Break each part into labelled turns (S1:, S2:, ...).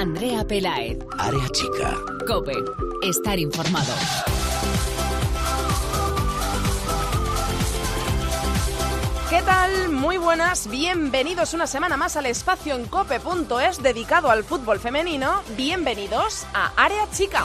S1: Andrea Pelaez.
S2: Área chica.
S1: Cope. Estar informado.
S3: ¿Qué tal? Muy buenas, bienvenidos una semana más al espacio en cope.es dedicado al fútbol femenino. Bienvenidos a Área Chica.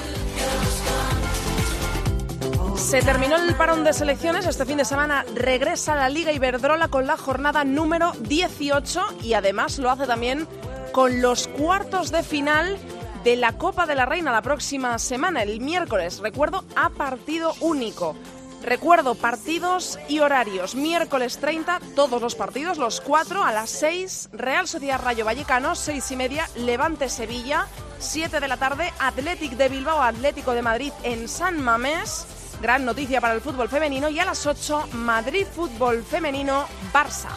S3: Se terminó el parón de selecciones. Este fin de semana regresa la Liga Iberdrola con la jornada número 18 y además lo hace también con los cuartos de final de la Copa de la Reina la próxima semana, el miércoles. Recuerdo, a partido único. Recuerdo partidos y horarios. Miércoles 30, todos los partidos, los cuatro a las 6. Real Sociedad Rayo Vallecano, seis y media. Levante Sevilla, 7 de la tarde. Athletic de Bilbao, Atlético de Madrid en San Mamés. Gran noticia para el fútbol femenino. Y a las 8, Madrid Fútbol Femenino, Barça.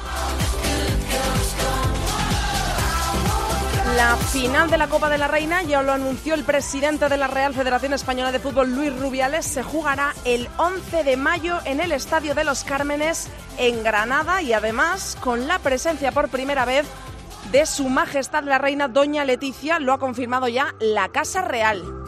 S3: La final de la Copa de la Reina, ya lo anunció el presidente de la Real Federación Española de Fútbol, Luis Rubiales, se jugará el 11 de mayo en el Estadio de los Cármenes en Granada y además con la presencia por primera vez de Su Majestad la Reina Doña Leticia, lo ha confirmado ya la Casa Real.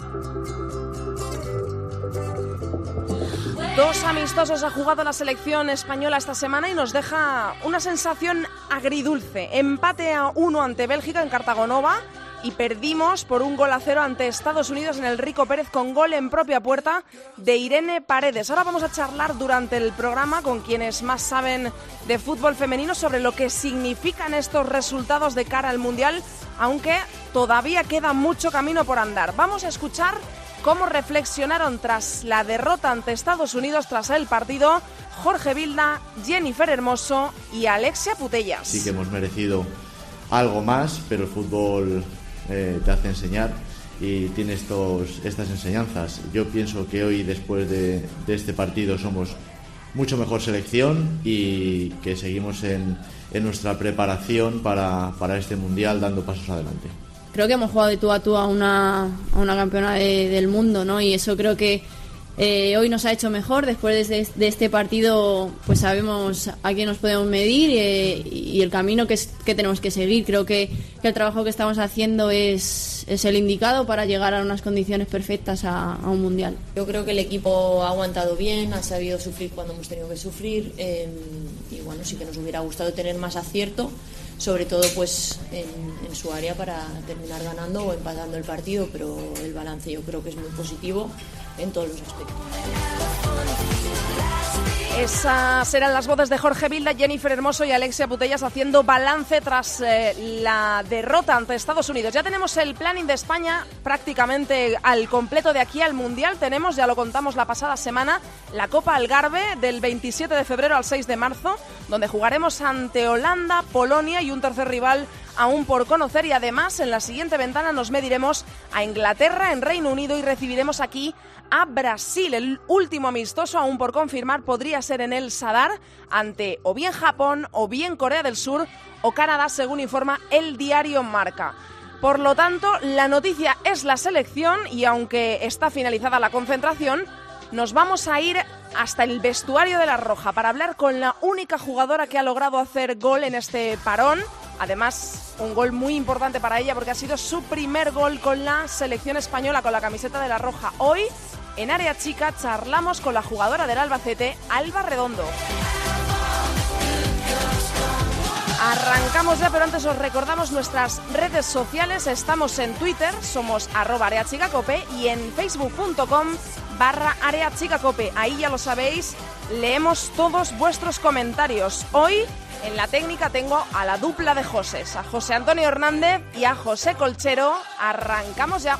S3: Dos amistosos ha jugado la selección española esta semana y nos deja una sensación agridulce. Empate a uno ante Bélgica en Cartagonova y perdimos por un gol a cero ante Estados Unidos en el Rico Pérez con gol en propia puerta de Irene Paredes. Ahora vamos a charlar durante el programa con quienes más saben de fútbol femenino sobre lo que significan estos resultados de cara al Mundial, aunque todavía queda mucho camino por andar. Vamos a escuchar cómo reflexionaron tras la derrota ante Estados Unidos tras el partido Jorge Vilda, Jennifer Hermoso y Alexia Putellas.
S4: Sí que hemos merecido algo más, pero el fútbol eh, te hace enseñar y tiene estos, estas enseñanzas. Yo pienso que hoy, después de, este partido, somos mucho mejor selección y que seguimos en, en nuestra preparación para, para este Mundial dando pasos adelante
S5: creo que hemos jugado de tú a tú a una, a una campeona del mundo, ¿no? Y eso creo que eh, hoy nos ha hecho mejor. Después de, de, este partido, pues sabemos a quién nos podemos medir eh, y el camino que, es, que tenemos que seguir. Creo que, que, el trabajo que estamos haciendo es, es el indicado para llegar a unas condiciones perfectas a, a, un mundial.
S6: Yo creo que el equipo ha aguantado bien, ha sabido sufrir cuando hemos tenido que sufrir eh, y bueno, sí que nos hubiera gustado tener más acierto sobre todo pues en, en, su área para terminar ganando o empatando el partido, pero el balance yo creo que es muy positivo en todos los aspectos.
S3: Esas serán las voces de Jorge Vilda, Jennifer Hermoso y Alexia Putellas haciendo balance tras eh, la derrota ante Estados Unidos. Ya tenemos el planning de España prácticamente al completo de aquí al Mundial. Tenemos, ya lo contamos la pasada semana, la Copa Algarve del 27 de febrero al 6 de marzo, donde jugaremos ante Holanda, Polonia y un tercer rival aún por conocer y además en la siguiente ventana nos mediremos a Inglaterra en Reino Unido y recibiremos aquí a Brasil. El último amistoso aún por confirmar podría ser en el Sadar ante o bien Japón o bien Corea del Sur o Canadá según informa el diario Marca. Por lo tanto, la noticia es la selección y aunque está finalizada la concentración, nos vamos a ir hasta el vestuario de la Roja para hablar con la única jugadora que ha logrado hacer gol en este parón. Además, un gol muy importante para ella porque ha sido su primer gol con la selección española con la camiseta de la Roja. Hoy, en área chica, charlamos con la jugadora del Albacete, Alba Redondo. Arrancamos ya, pero antes os recordamos nuestras redes sociales. Estamos en Twitter, somos arroba areachicacope y en facebook.com barra areachicacope. Ahí ya lo sabéis, leemos todos vuestros comentarios. Hoy en la técnica tengo a la dupla de José, a José Antonio Hernández y a José Colchero. Arrancamos ya.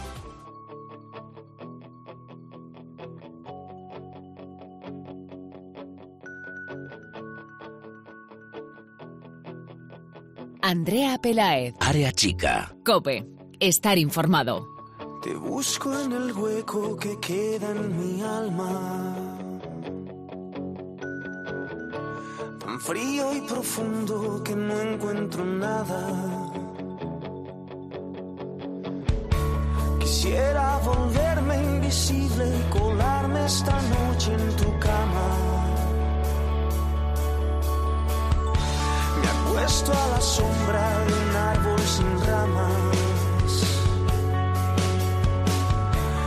S1: Andrea Pelaez.
S2: Área chica.
S1: Cope. Estar informado.
S7: Te busco en el hueco que queda en mi alma. Tan frío y profundo que no encuentro nada. Quisiera volverme invisible y colarme esta noche en tu cama. Me acuesto a la sombra de un árbol sin ramas.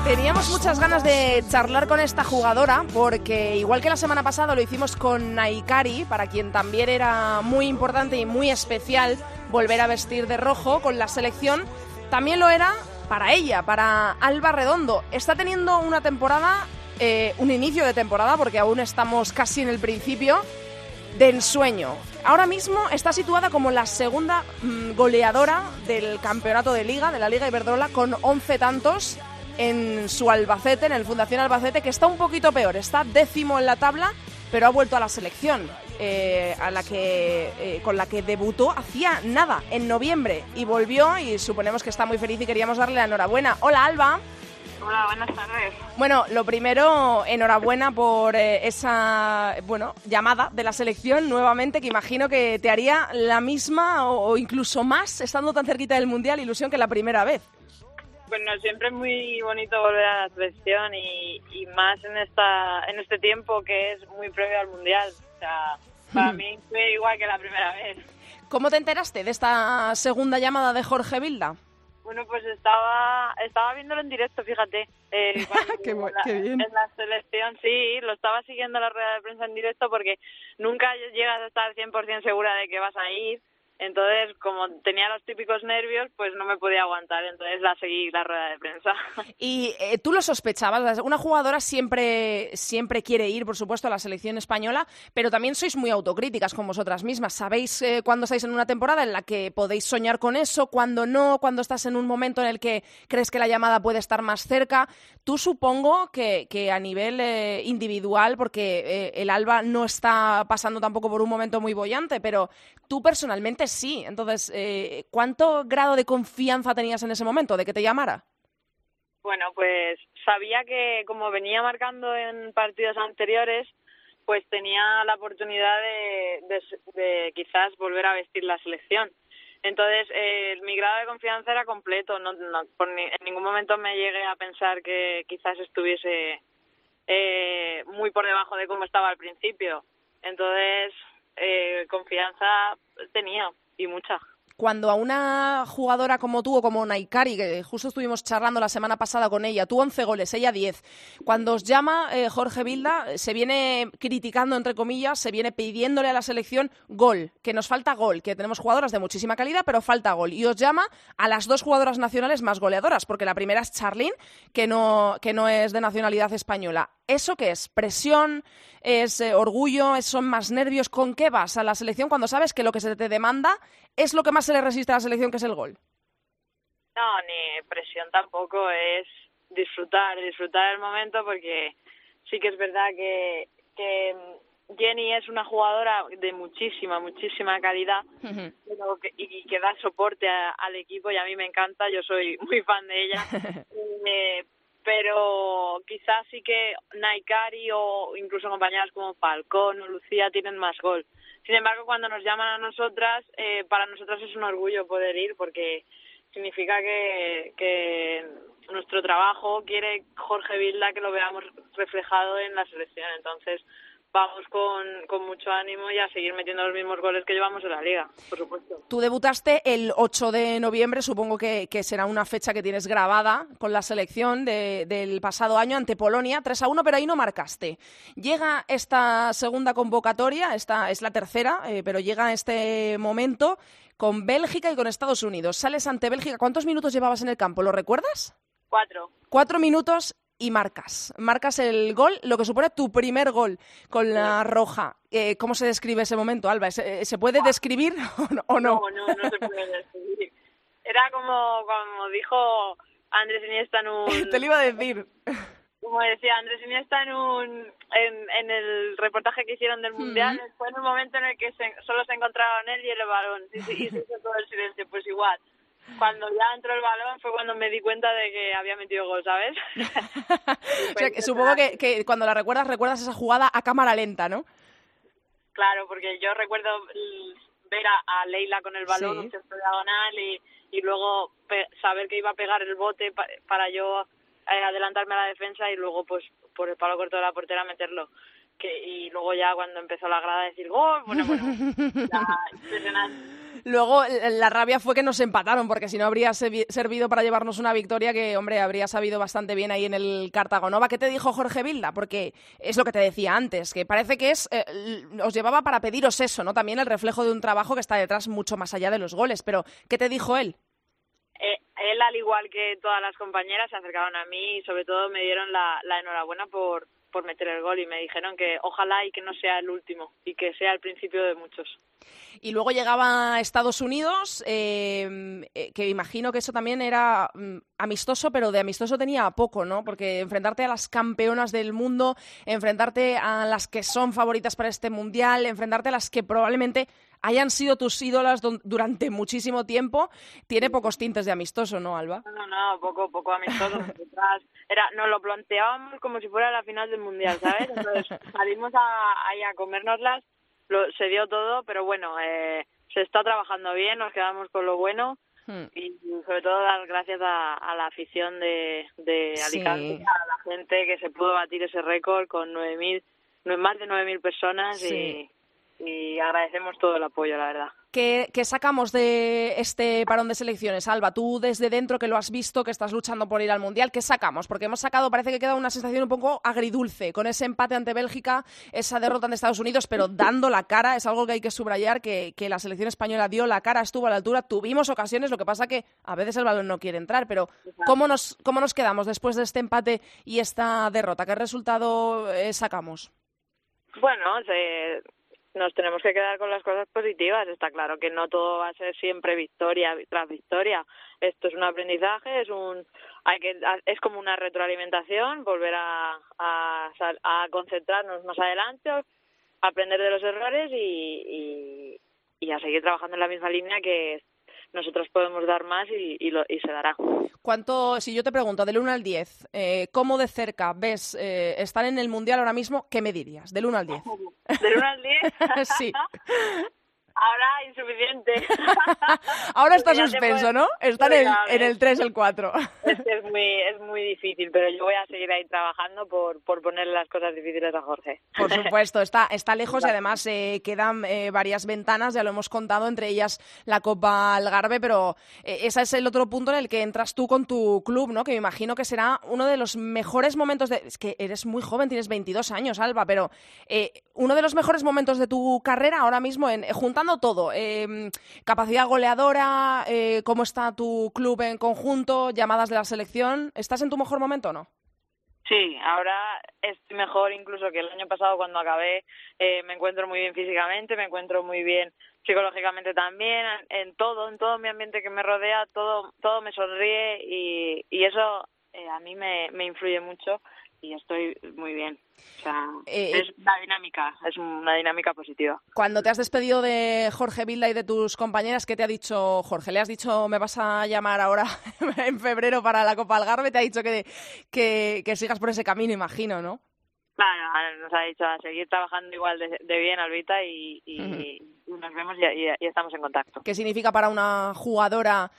S3: Teníamos muchas ganas de charlar con esta jugadora porque igual que la semana pasada lo hicimos con Naikari, para quien también era muy importante y muy especial volver a vestir de rojo con la selección, también lo era para ella, para Alba Redondo. Está teniendo una temporada, eh, un inicio de temporada, porque aún estamos casi en el principio, de ensueño. Ahora mismo está situada como la segunda mm, goleadora del campeonato de liga, de la Liga Iberdrola, con 11 tantos en su Albacete, en el Fundación Albacete, que está un poquito peor. Está décimo en la tabla, pero ha vuelto a la selección. eh, eh, con la que debutó hacía nada, en noviembre, y volvió y suponemos que está muy feliz y queríamos darle la enhorabuena. Hola Alba.
S8: Hola, buenas tardes.
S3: Bueno, lo primero, enhorabuena por eh, esa bueno llamada de la selección nuevamente, que imagino que te haría la misma o, o incluso más, estando tan cerquita del Mundial, ilusión que la primera vez.
S8: Bueno, siempre es muy bonito volver a la selección y, y más en esta en este tiempo que es muy previo al mundial. O sea, para mí fue igual que la primera vez.
S3: ¿Cómo te enteraste de esta segunda llamada de Jorge Vilda?
S8: Bueno, pues estaba estaba viéndolo en directo, fíjate. Eh,
S3: Qué bu-
S8: en la-
S3: qué bien.
S8: En la selección, sí, lo estaba siguiendo la rueda de prensa en directo porque nunca llegas a estar 100% segura de que vas a ir. Entonces, como tenía los típicos nervios, pues no me podía aguantar. Entonces la seguí la rueda de prensa.
S3: Y eh, tú lo sospechabas, una jugadora siempre, siempre quiere ir, por supuesto, a la selección española, pero también sois muy autocríticas con vosotras mismas. Sabéis eh, cuándo estáis en una temporada en la que podéis soñar con eso, cuándo no, cuando estás en un momento en el que crees que la llamada puede estar más cerca. Tú supongo que, que a nivel eh, individual, porque eh, el Alba no está pasando tampoco por un momento muy bollante, pero tú personalmente sí. Entonces, eh, ¿cuánto grado de confianza tenías en ese momento de que te llamara?
S8: Bueno, pues sabía que como venía marcando en partidos anteriores, pues tenía la oportunidad de, de- quizás volver a vestir la selección. Entonces, eh, mi grado de confianza era completo. No, no- por ni- en ningún momento me llegué a pensar que quizás estuviese eh, muy por debajo de cómo estaba al principio. Entonces, eh, confianza tenía y mucha.
S3: Cuando a una jugadora como tú o como Naikari, que justo estuvimos charlando la semana pasada con ella, tú 11 goles, ella 10, cuando os llama eh, Jorge Vilda, se viene criticando, entre comillas, se viene pidiéndole a la selección gol, que nos falta gol, que tenemos jugadoras de muchísima calidad, pero falta gol. Y os llama a las dos jugadoras nacionales más goleadoras, porque la primera es Charlene, que no, que no es de nacionalidad española. ¿Eso qué es? ¿Presión? ¿Es eh, orgullo? ¿Es- ¿Son más nervios? ¿Con qué vas a la selección cuando sabes que lo que se te demanda es lo que más se le resiste a la selección, que es el gol?
S8: No, ni presión tampoco, es disfrutar, disfrutar el momento porque sí que es verdad que, que Jenny es una jugadora de muchísima, muchísima calidad pero que- y que da soporte a- al equipo y a mí me encanta, yo soy muy fan de ella. Eh, pero quizás sí que Naikari o incluso compañeras como Falcón o Lucía tienen más gol. Sin embargo, cuando nos llaman a nosotras, eh, para nosotras es un orgullo poder ir porque significa que, que nuestro trabajo quiere Jorge Vilda que lo veamos reflejado en la selección. Entonces, vamos con, con mucho ánimo y a seguir metiendo los mismos goles que llevamos en la liga, por supuesto.
S3: Tú debutaste el 8 de noviembre, supongo que, que será una fecha que tienes grabada con la selección de- del pasado año ante Polonia, 3 a 1, pero ahí no marcaste. Llega esta segunda convocatoria, esta es la tercera, eh, pero llega este momento con Bélgica y con Estados Unidos. Sales ante Bélgica, ¿cuántos minutos llevabas en el campo? ¿Lo recuerdas?
S8: Cuatro.
S3: Cuatro minutos y marcas. Marcas el gol, lo que supone tu primer gol con la roja. Eh, ¿Cómo se describe ese momento, Alba? ¿Se, se puede describir o no? o no?
S8: No, no, no se puede describir. Era como, como dijo Andrés Iniesta en un...
S3: Te lo iba a decir.
S8: Como decía Andrés Iniesta en un en, en el reportaje que hicieron del Mundial, fue en un momento en el que se- solo se encontraban él y el balón. Y, y se hizo todo el silencio, pues igual. Cuando ya entró el balón fue cuando me di cuenta de que había metido gol, ¿sabes?
S3: O sea, que supongo que, que cuando la recuerdas, recuerdas esa jugada a cámara lenta, ¿no?
S8: Claro, porque yo recuerdo ver a, a Leila con el balón,
S3: Sí.
S8: centro diagonal y, y luego pe- saber que iba a pegar el bote pa- para yo eh, adelantarme a la defensa y luego pues por el palo corto de la portera meterlo. Que, y luego ya cuando empezó la grada decir gol, bueno, bueno, ya, impresionante.
S3: Luego la rabia fue que nos empataron, porque si no habría servido para llevarnos una victoria que, hombre, habría sabido bastante bien ahí en el Cartagonova. ¿Qué te dijo Jorge Vilda? Porque es lo que te decía antes, que parece que es eh, os llevaba para pediros eso, ¿no? También el reflejo de un trabajo que está detrás mucho más allá de los goles. Pero, ¿qué te dijo él?
S8: Eh, él, al igual que todas las compañeras, se acercaron a mí y sobre todo me dieron la, la enhorabuena por, por meter el gol y me dijeron que ojalá y que no sea el último y que sea el principio de muchos.
S3: Y luego llegaba Estados Unidos, eh, eh, que imagino que eso también era mm, amistoso, pero de amistoso tenía poco, ¿no? Porque enfrentarte a las campeonas del mundo, enfrentarte a las que son favoritas para este mundial, enfrentarte a las que probablemente hayan sido tus ídolas durante muchísimo tiempo, tiene pocos tintes de amistoso, ¿no, Alba?
S8: No, no, poco, poco amistoso. Era, nos lo planteábamos como si fuera la final del Mundial, ¿sabes? Entonces salimos a, ahí a comérnoslas, se dio todo, pero bueno, eh, se está trabajando bien, nos quedamos con lo bueno. Hmm. Y sobre todo dar gracias a, la afición de, de Alicante, a la gente que se pudo batir ese récord con 9.000, más de 9.000 personas y, y agradecemos todo el apoyo, la verdad.
S3: ¿Qué, sacamos de este parón de selecciones, Alba? Tú desde dentro que lo has visto, que estás luchando por ir al Mundial, ¿qué sacamos? Porque hemos sacado, parece que queda una sensación un poco agridulce, con ese empate ante Bélgica, esa derrota ante Estados Unidos, pero dando la cara, es algo que hay que subrayar, que, la selección española dio la cara, estuvo a la altura, tuvimos ocasiones, lo que pasa que a veces el balón no quiere entrar, pero ¿cómo nos, cómo nos quedamos después de este empate y esta derrota? ¿Qué resultado eh, sacamos?
S8: Bueno, se nos tenemos que quedar con las cosas positivas. Está claro que no todo va a ser siempre victoria tras victoria. Esto es un aprendizaje, es un hay que es como una retroalimentación, volver a, a, concentrarnos más adelante, aprender de los errores y, y, y a seguir trabajando en la misma línea que nosotros podemos dar más y, y, lo, y se dará.
S3: ¿Cuánto, si yo te pregunto, del 1 al 10, eh, ¿cómo de cerca ves eh, estar en el Mundial ahora mismo? ¿Qué me dirías? Del 1 al 10.
S8: ¿Del 1 al 10?
S3: sí.
S8: Ahora insuficiente.
S3: Ahora está suspenso, ¿no? Están en, en, el 3, el 4.
S8: Es, es, muy, es muy difícil, pero yo voy a seguir ahí trabajando por, por ponerle las cosas difíciles a Jorge.
S3: Por supuesto, está, está lejos y además eh, quedan eh, varias ventanas, ya lo hemos contado, entre ellas la Copa Algarve, pero eh, ese es el otro punto en el que entras tú con tu club, ¿no? Que me imagino que será uno de los mejores momentos de... Es que eres muy joven, tienes 22 años, Alba, pero uno de los mejores momentos de tu carrera ahora mismo en todo, em, capacidad goleadora, eh, cómo está tu club en conjunto, llamadas de la selección, ¿estás en tu mejor momento o no?
S8: Sí, ahora es mejor incluso que el año pasado cuando acabé. Eh, me encuentro muy bien físicamente, me encuentro muy bien psicológicamente también, en todo, en todo mi ambiente que me rodea, todo, todo me sonríe y, y eso eh, a mí me, me influye mucho y estoy muy bien. O sea, eh, es una dinámica, es una dinámica positiva.
S3: Cuando te has despedido de Jorge Vilda y de tus compañeras, ¿qué te ha dicho Jorge? ¿Le has dicho, me vas a llamar ahora en febrero para la Copa Algarve? Te ha dicho que, que, sigas por ese camino, imagino, ¿no?
S8: Claro, nos ha dicho a seguir trabajando igual de, bien, Albita, y, y, nos vemos y estamos en contacto.
S3: ¿Qué significa para una jugadora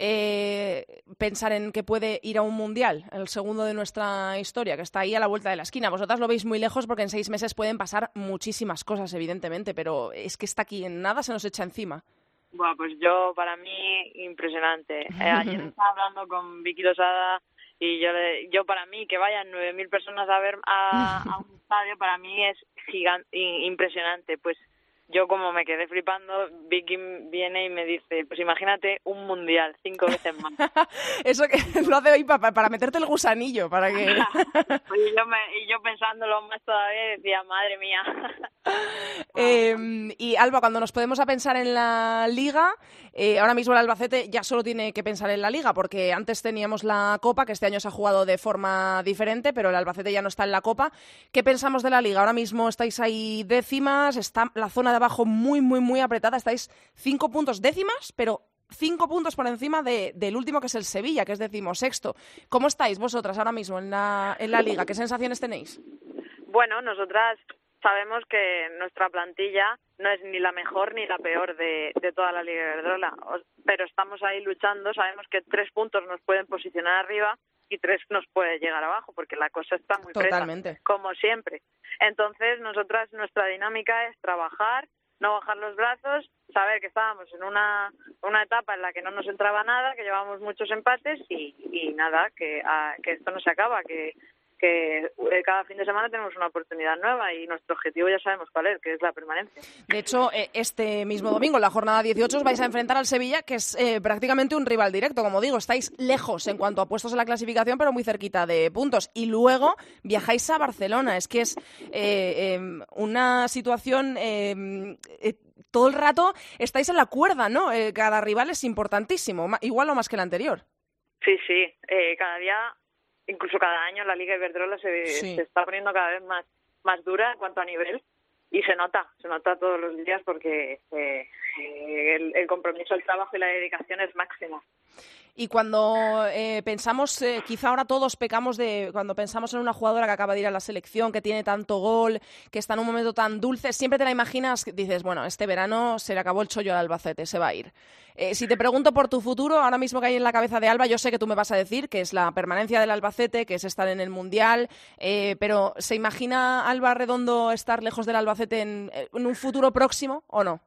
S3: eh, pensar en que puede ir a un mundial, el segundo de nuestra historia, que está ahí a la vuelta de la esquina. Vosotras lo veis muy lejos porque en seis meses pueden pasar muchísimas cosas, evidentemente, pero es que está aquí en nada, se nos echa encima.
S8: Bueno, pues yo, para mí, impresionante. Eh, ayer estaba hablando con Vicky Losada y yo, yo para mí, que vayan 9.000 personas a ver a, a, un estadio, para mí es gigante, impresionante. Pues yo como me quedé flipando, Vicky viene y me dice, pues imagínate un mundial, cinco veces más.
S3: Eso que lo hace hoy para, para meterte el gusanillo, para que...
S8: y, yo me, y yo pensándolo más todavía decía, madre mía.
S3: Em, y Alba, cuando nos podemos a pensar en la liga, eh, ahora mismo el Albacete ya solo tiene que pensar en la liga, porque antes teníamos la Copa, que este año se ha jugado de forma diferente, pero el Albacete ya no está en la Copa. ¿Qué pensamos de la liga? Ahora mismo estáis ahí décimas, está la zona de abajo muy, muy, muy apretada, estáis cinco puntos décimas, pero cinco puntos por encima de, del último que es el Sevilla, que es decimosexto. ¿Cómo estáis vosotras ahora mismo en la, en la liga? ¿Qué sensaciones tenéis?
S8: Bueno, nosotras sabemos que nuestra plantilla no es ni la mejor ni la peor de, de toda la Liga de Iberdrola, pero estamos ahí luchando, sabemos que tres puntos nos pueden posicionar arriba y tres nos puede llegar abajo, porque la cosa está muy
S3: Totalmente.
S8: como siempre. Entonces, nosotras, nuestra dinámica es trabajar, no bajar los brazos saber que estábamos en una, una etapa en la que no nos entraba nada, que llevábamos muchos empates y, y nada, que, a- que esto no se acaba, que, que eh, cada fin de semana tenemos una oportunidad nueva y nuestro objetivo ya sabemos cuál es, que es la permanencia.
S3: De hecho, eh, este mismo domingo, en la jornada 18, os vais a enfrentar al Sevilla, que es eh, prácticamente un rival directo. Como digo, estáis lejos en cuanto a puestos en la clasificación, pero muy cerquita de puntos. Y luego viajáis a Barcelona. Es que es eh, eh, una situación. eh, eh, todo el rato estáis en la cuerda, ¿no? Cada rival es importantísimo, igual o más que el anterior.
S8: Sí, sí, eh, cada día, incluso cada año, la Liga Iberdrola se,
S3: Sí.
S8: se está poniendo cada vez más, más dura en cuanto a nivel y se nota, se nota todos los días porque eh, eh, el, el compromiso, el trabajo y la dedicación es máximo.
S3: Y cuando eh, pensamos, eh, quizá ahora todos pecamos de, cuando pensamos en una jugadora que acaba de ir a la selección, que tiene tanto gol, que está en un momento tan dulce, siempre te la imaginas, dices, bueno, este verano se le acabó el chollo al Albacete, se va a ir. Eh, si te pregunto por tu futuro, ahora mismo que hay en la cabeza de Alba, yo sé que tú me vas a decir que es la permanencia del Albacete, que es estar en el Mundial, eh, pero ¿se imagina Alba Redondo estar lejos del Albacete en, en un futuro próximo o no?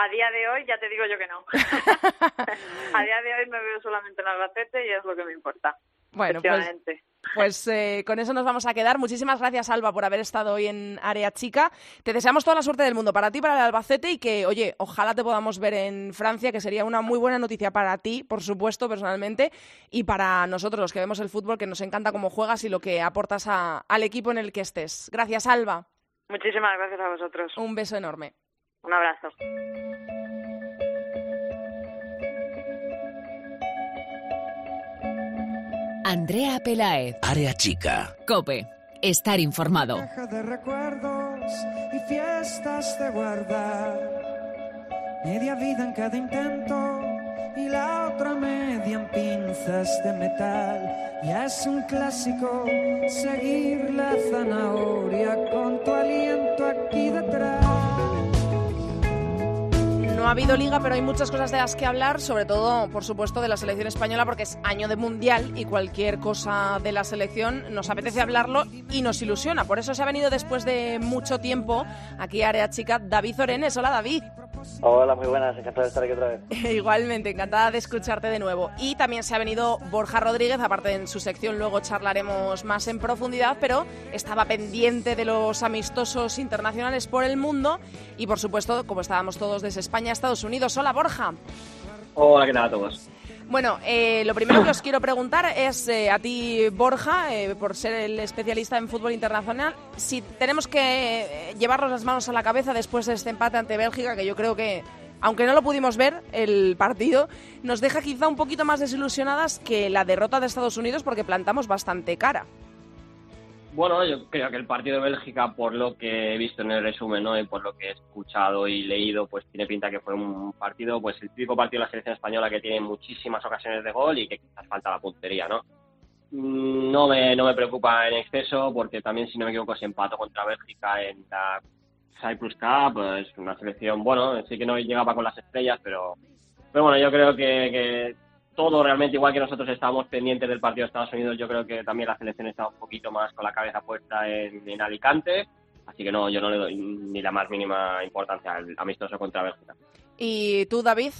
S8: A día de hoy ya te digo yo que no. a día de hoy me veo solamente en Albacete y es lo que me importa.
S3: Bueno, pues. Pues eh, con eso nos vamos a quedar. Muchísimas gracias, Alba, por haber estado hoy en Área Chica. Te deseamos toda la suerte del mundo para ti, para el Albacete y que, oye, ojalá te podamos ver en Francia, que sería una muy buena noticia para ti, por supuesto, personalmente, y para nosotros, los que vemos el fútbol, que nos encanta cómo juegas y lo que aportas a- al equipo en el que estés. Gracias, Alba.
S8: Muchísimas gracias a vosotros.
S3: Un beso enorme.
S8: Un abrazo.
S1: Andrea Pelaez,
S2: Área chica.
S1: Cope, estar informado.
S7: Caja de recuerdos y fiestas de guardar. Media vida en cada intento y la otra media en pinzas de metal. Ya es un clásico seguir la zanahoria con tu aliento aquí detrás.
S3: No ha habido liga, pero hay muchas cosas de las que hablar, sobre todo, por supuesto, de la selección española, porque es año de mundial y cualquier cosa de la selección nos apetece hablarlo y nos ilusiona. Por eso se ha venido después de mucho tiempo aquí a Área Chica David Orenes. Hola, David.
S9: Hola, muy buenas, encantado de estar aquí otra vez.
S3: Igualmente, encantada de escucharte de nuevo. Y también se ha venido Borja Rodríguez, aparte en su sección luego charlaremos más en profundidad, pero estaba pendiente de los amistosos internacionales por el mundo y por supuesto, como estábamos todos desde España a Estados Unidos. Hola Borja.
S9: Hola, ¿qué tal a todos?
S3: Bueno, eh, lo primero que os quiero preguntar es eh, a ti, Borja, eh, por ser el especialista en fútbol internacional, si tenemos que eh, llevarnos las manos a la cabeza después de este empate ante Bélgica, que yo creo que, aunque no lo pudimos ver, el partido nos deja quizá un poquito más desilusionadas que la derrota de Estados Unidos porque plantamos bastante cara.
S10: Bueno, yo creo que el partido de Bélgica, por lo que he visto en el resumen ¿no? y por lo que he escuchado y leído, pues tiene pinta que fue un partido, pues el típico partido de la selección española que tiene muchísimas ocasiones de gol y que quizás falta la puntería, ¿no? Mm, No me, no me preocupa en exceso porque también, si no me equivoco, se empató contra Bélgica en la Cyprus Cup, pues una selección, bueno, sí que no llegaba con las estrellas, pero, pero bueno, yo creo que todo realmente igual que nosotros estábamos pendientes del partido de Estados Unidos, yo creo que también la selección está un poquito más con la cabeza puesta en, en Alicante, así que no, yo no le doy ni la más mínima importancia al amistoso contra Bélgica.
S3: ¿Y tú, David?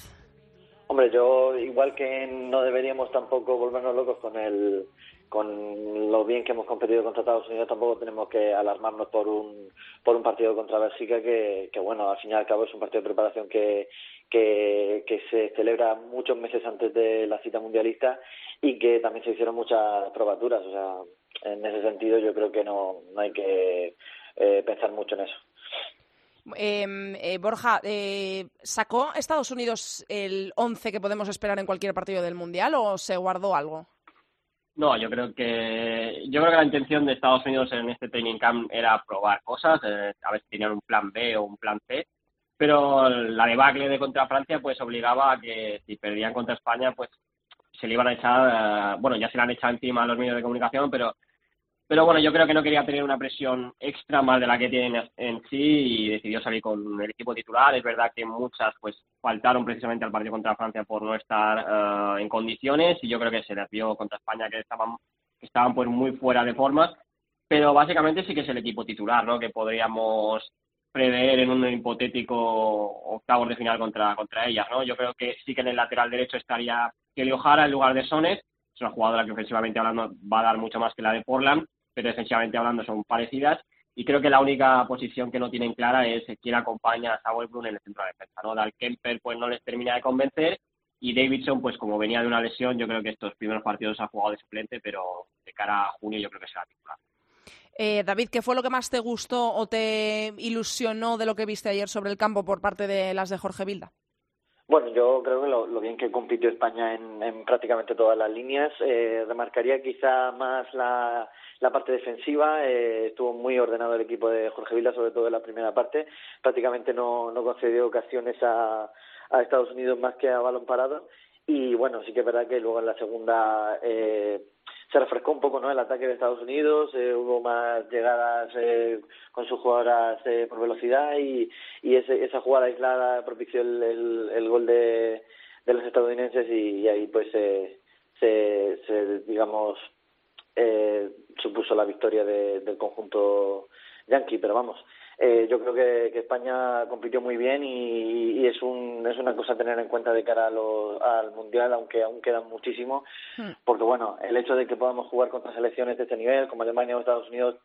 S9: Hombre, yo igual que no deberíamos tampoco volvernos locos con el con lo bien que hemos competido contra Estados Unidos, tampoco tenemos que alarmarnos por un por un partido contra Bélgica que, bueno, al fin y al cabo es un partido de preparación que, que, se celebra muchos meses antes de la cita mundialista y que también se hicieron muchas probaturas, o sea, en ese sentido yo creo que no, no hay que eh, pensar mucho en eso.
S3: Eh, eh, Borja, eh, ¿sacó Estados Unidos el 11 que podemos esperar en cualquier partido del Mundial o se guardó algo?
S10: No, yo creo que yo creo que la intención de Estados Unidos en este training camp era probar cosas, eh, a ver si tenían un plan B o un plan C, pero la debacle de contra Francia pues obligaba a que si perdían contra España pues se le iban a echar, eh, bueno, ya se le han echado encima a los medios de comunicación, pero pero bueno, yo creo que no quería tener una presión extra más de la que tienen en sí y decidió salir con el equipo titular. Es verdad que muchas pues faltaron precisamente al partido contra Francia por no estar eh, en condiciones y yo creo que se les vio contra España que estaban que estaban pues muy fuera de forma, pero básicamente sí que es el equipo titular, ¿no? Que podríamos prever en un hipotético octavos de final contra, contra ellas, ¿no? Yo creo que sí que en el lateral derecho estaría Kelly O'Hara en lugar de Sones, es una jugadora que ofensivamente hablando va a dar mucho más que la de Portland, pero defensivamente hablando son parecidas. Y creo que la única posición que no tienen clara es quién acompaña a Sauer Brun en el centro de defensa. ¿no? Pues no les termina de convencer y Davidson, pues como venía de una lesión, yo creo que estos primeros partidos ha jugado de suplente, pero de cara a junio yo creo que será titular.
S3: Eh, David, ¿qué fue lo que más te gustó o te ilusionó de lo que viste ayer sobre el campo por parte de las de Jorge Vilda?
S9: Bueno, yo creo que lo, bien que compitió España en, prácticamente todas las líneas. Eh, remarcaría quizá más la, parte defensiva. Eh, estuvo muy ordenado el equipo de Jorge Vila, sobre todo en la primera parte. Prácticamente no, no concedió ocasiones a, a Estados Unidos más que a balón parado. Y bueno, sí que es verdad que luego en la segunda eh, se refrescó un poco ¿no? el ataque de Estados Unidos, eh, hubo más llegadas eh, con sus jugadoras eh, por velocidad y, y ese, esa jugada aislada propició el, el, gol de, de los estadounidenses y, ahí pues se, se digamos eh, supuso la victoria de, del conjunto yankee, pero vamos, eh, yo creo que, España compitió muy bien y, es, un, es una cosa a tener en cuenta de cara al Mundial, aunque aún quedan muchísimo, hmm. porque bueno, el hecho de que podamos jugar contra selecciones de este nivel, como Alemania o Estados Unidos,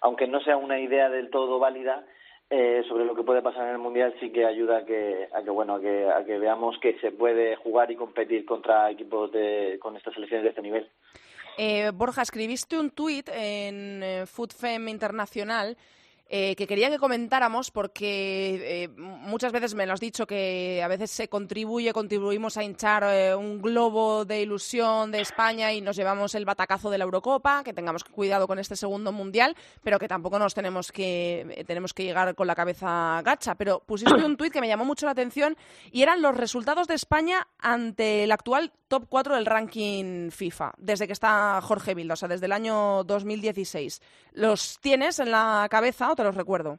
S9: aunque no sea una idea del todo válida, eh, sobre lo que puede pasar en el mundial sí que ayuda a que, a que bueno a que, a que veamos que se puede jugar y competir contra equipos de, con estas selecciones de este nivel.
S3: Eh, Borja, escribiste un tuit en eh, FoodFem Internacional eh, que quería que comentáramos porque eh, muchas veces me lo has dicho que a veces se contribuye, contribuimos a hinchar eh, un globo de ilusión de España y nos llevamos el batacazo de la Eurocopa, que tengamos cuidado con este segundo mundial, pero que tampoco nos tenemos que tenemos que llegar con la cabeza gacha. Pero pusiste un tuit que me llamó mucho la atención y eran los resultados de España ante el actual top 4 del ranking FIFA, desde que está Jorge Vilda, o sea, desde el año 2016. ¿Los tienes en la cabeza o te los recuerdo?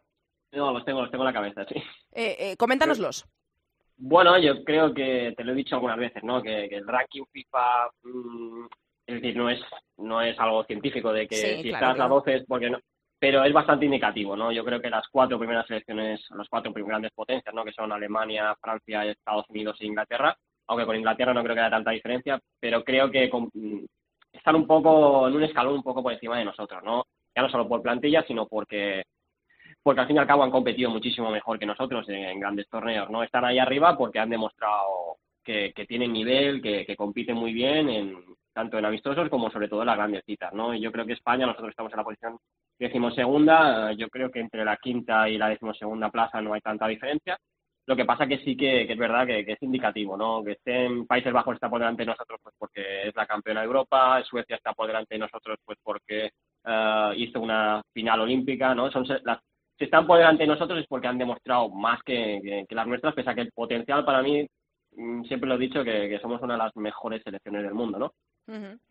S10: No, los tengo, los tengo en la cabeza, sí.
S3: Eh, eh, coméntanoslos.
S10: Bueno, yo creo que te lo he dicho algunas veces, ¿no? Que, el ranking FIFA, mm, es decir, no es, no es algo científico de que si estás a 12 es porque no. Pero es bastante indicativo, ¿no? Yo creo que las cuatro primeras selecciones, las cuatro grandes potencias, ¿no? Que son Alemania, Francia, Estados Unidos e Inglaterra, aunque con Inglaterra no creo que haya tanta diferencia, pero creo que mm, están un poco en un escalón un poco por encima de nosotros, ¿no? Ya no solo por plantilla, sino porque porque al fin y al cabo han competido muchísimo mejor que nosotros en, grandes torneos, ¿no? Están ahí arriba porque han demostrado que, tienen nivel, que, compiten muy bien, en, tanto en amistosos como sobre todo en las grandes citas, ¿no? Y yo creo que España, nosotros estamos en la posición decimosegunda, yo creo que entre la quinta y la decimosegunda plaza no hay tanta diferencia, lo que pasa que sí que, es verdad que, es indicativo, ¿no? Que estén Países Bajos está por delante de nosotros pues porque es la campeona de Europa, Suecia está por delante de nosotros pues porque uh, hizo una final olímpica, ¿no? Son las si están por delante de nosotros es porque han demostrado más que, las nuestras, pese a que el potencial para mí, mm, siempre lo he dicho, que, somos una de las mejores selecciones del mundo, ¿no?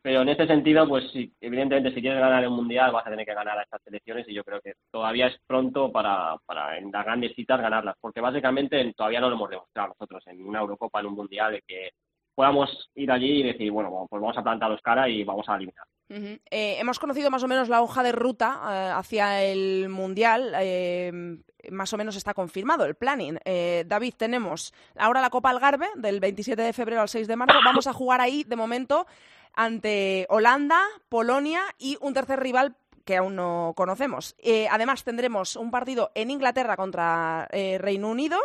S10: Pero en este sentido, pues sí, evidentemente si quieres ganar el Mundial vas a tener que ganar a estas selecciones y yo creo que todavía es pronto para, para en las grandes citas ganarlas, porque básicamente todavía no lo hemos demostrado nosotros en una Eurocopa, en un Mundial, de que podamos ir allí y decir, bueno, pues vamos a plantar los cara y vamos a eliminar.
S3: Eh, hemos conocido más o menos la hoja de ruta eh, hacia el Mundial. Eh, más o menos está confirmado el planning. David, tenemos ahora la Copa Algarve del 27 de febrero al 6 de marzo. Vamos a jugar ahí, de momento, ante Holanda, Polonia y un tercer rival que aún no conocemos. además, tendremos un partido en Inglaterra contra Reino Unido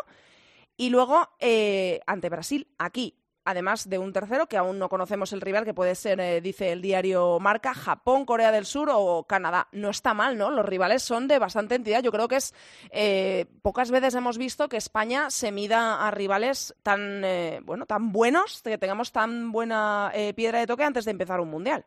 S3: y luego ante Brasil, aquí además de un tercero que aún no conocemos el rival, que puede ser, eh, dice el diario Marca, Japón, Corea del Sur o Canadá. No está mal, ¿no? Los rivales son de bastante entidad. Yo creo que es eh, pocas veces hemos visto que España se mida a rivales tan eh, bueno, tan buenos, que tengamos tan buena piedra de toque antes de empezar un mundial.